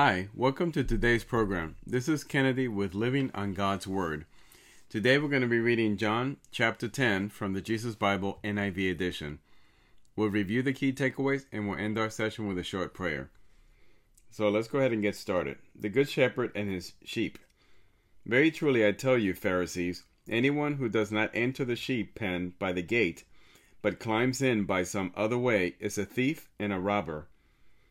Hi, welcome to today's program. This is Kennedy with Living on God's Word. Today we're going to be reading John chapter 10 from the Jesus Bible NIV edition. We'll review the key takeaways and we'll end our session with a short prayer. So let's go ahead and get started. The Good Shepherd and his sheep. Very truly I tell you, Pharisees, anyone who does not enter the sheep pen by the gate, but climbs in by some other way, is a thief and a robber.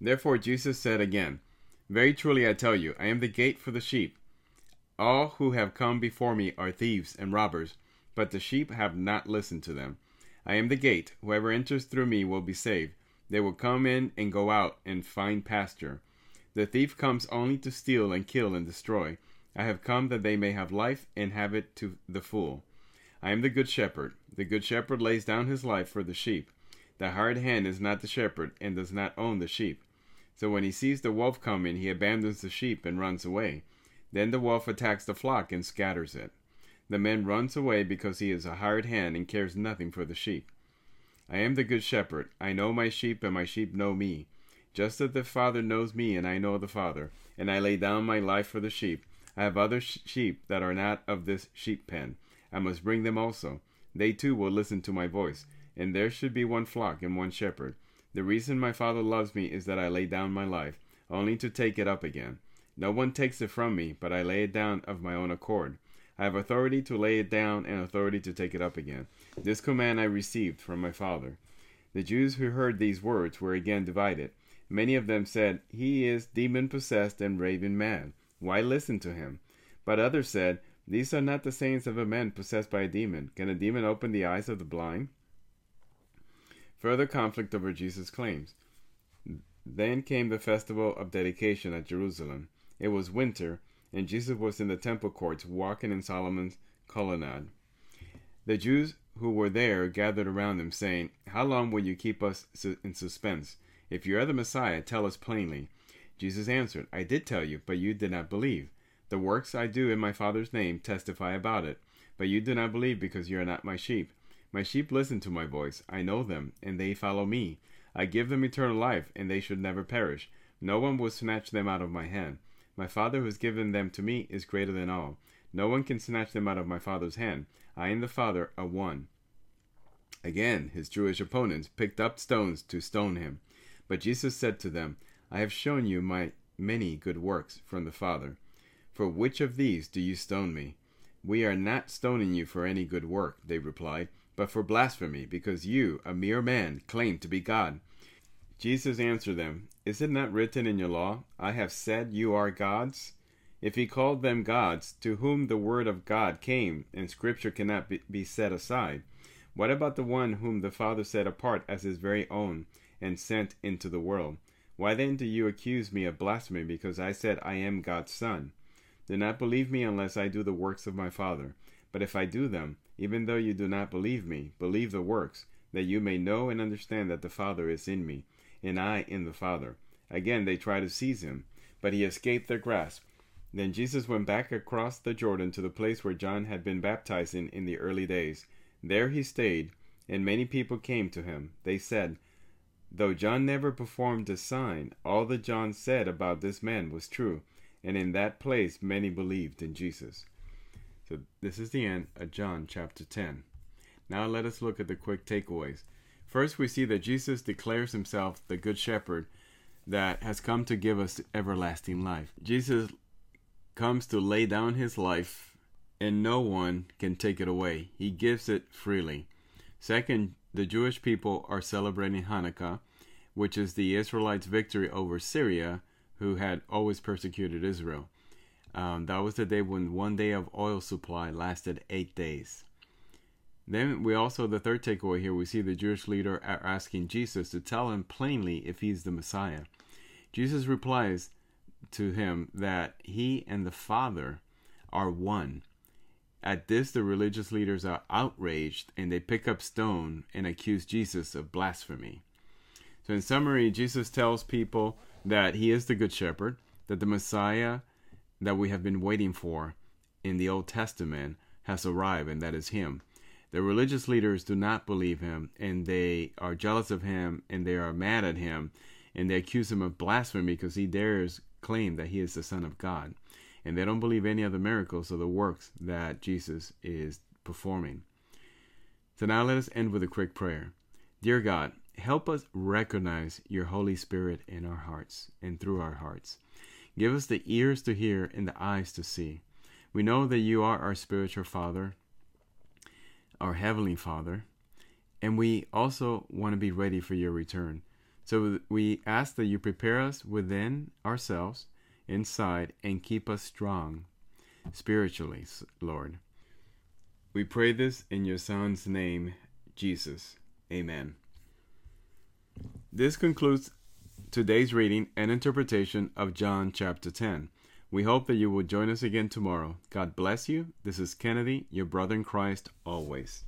Therefore Jesus said again, Very truly I tell you, I am the gate for the sheep. All who have come before me are thieves and robbers, but the sheep have not listened to them. I am the gate. Whoever enters through me will be saved. They will come in and go out and find pasture. The thief comes only to steal and kill and destroy. I have come that they may have life and have it to the full. I am the good shepherd. The good shepherd lays down his life for the sheep. The hired hand is not the shepherd and does not own the sheep. So when he sees the wolf coming, he abandons the sheep and runs away. Then the wolf attacks the flock and scatters it. The man runs away because he is a hired hand and cares nothing for the sheep. I am the good shepherd. I know my sheep, and my sheep know me. Just as the Father knows me, and I know the Father, and I lay down my life for the sheep. I have other sh- sheep that are not of this sheep pen. I must bring them also. They too will listen to my voice, and there should be one flock and one shepherd. The reason my Father loves me is that I lay down my life, only to take it up again. No one takes it from me, but I lay it down of my own accord. I have authority to lay it down and authority to take it up again. This command I received from my Father. The Jews who heard these words were again divided. Many of them said, He is demon possessed and raving mad. Why listen to him? But others said, These are not the sayings of a man possessed by a demon. Can a demon open the eyes of the blind? Further conflict over Jesus' claims. Then came the festival of dedication at Jerusalem. It was winter, and Jesus was in the temple courts walking in Solomon's colonnade. The Jews who were there gathered around him, saying, How long will you keep us in suspense? If you are the Messiah, tell us plainly. Jesus answered, I did tell you, but you did not believe. The works I do in my Father's name testify about it, but you do not believe because you are not my sheep. My sheep listen to my voice. I know them, and they follow me. I give them eternal life, and they should never perish. No one will snatch them out of my hand. My Father who has given them to me is greater than all. No one can snatch them out of my Father's hand. I and the Father are one. Again, his Jewish opponents picked up stones to stone him. But Jesus said to them, I have shown you my many good works from the Father. For which of these do you stone me? We are not stoning you for any good work, they replied, but for blasphemy, because you, a mere man, claim to be God. Jesus answered them, Is it not written in your law, I have said you are gods? If he called them gods, to whom the word of God came, and scripture cannot be set aside, what about the one whom the Father set apart as his very own, and sent into the world? Why then do you accuse me of blasphemy because I said I am God's Son? Do not believe me unless I do the works of my Father. But if I do them, even though you do not believe me, believe the works, that you may know and understand that the Father is in me, and I in the Father. Again they tried to seize him, but he escaped their grasp. Then Jesus went back across the Jordan to the place where John had been baptizing in the early days. There he stayed, and many people came to him. They said, Though John never performed a sign, all that John said about this man was true, and in that place many believed in Jesus. So this is the end of John chapter 10. Now let us look at the quick takeaways. First, we see that Jesus declares himself the Good Shepherd that has come to give us everlasting life. Jesus comes to lay down his life, and no one can take it away. He gives it freely. Second, the Jewish people are celebrating Hanukkah, which is the Israelites' victory over Syria, who had always persecuted Israel. Um, that was the day when one day of oil supply lasted eight days. Then we also, the third takeaway here, we see the Jewish leader asking Jesus to tell him plainly if he's the Messiah. Jesus replies to him that he and the Father are one. At this, the religious leaders are outraged and they pick up stone and accuse Jesus of blasphemy. So, in summary, Jesus tells people that he is the Good Shepherd, that the Messiah that we have been waiting for in the Old Testament has arrived, and that is him. The religious leaders do not believe him, and they are jealous of him, and they are mad at him, and they accuse him of blasphemy because he dares claim that he is the Son of God. And they don't believe any of the miracles or the works that Jesus is performing. So now let us end with a quick prayer. Dear God, help us recognize your Holy Spirit in our hearts and through our hearts. Give us the ears to hear and the eyes to see. We know that you are our spiritual Father, our Heavenly Father, and we also want to be ready for your return. So we ask that you prepare us within ourselves, inside, and keep us strong spiritually, Lord. We pray this in your Son's name, Jesus. Amen. This concludes today's reading and interpretation of John chapter 10. We hope that you will join us again tomorrow. God bless you. This is Kennedy, your brother in Christ, always.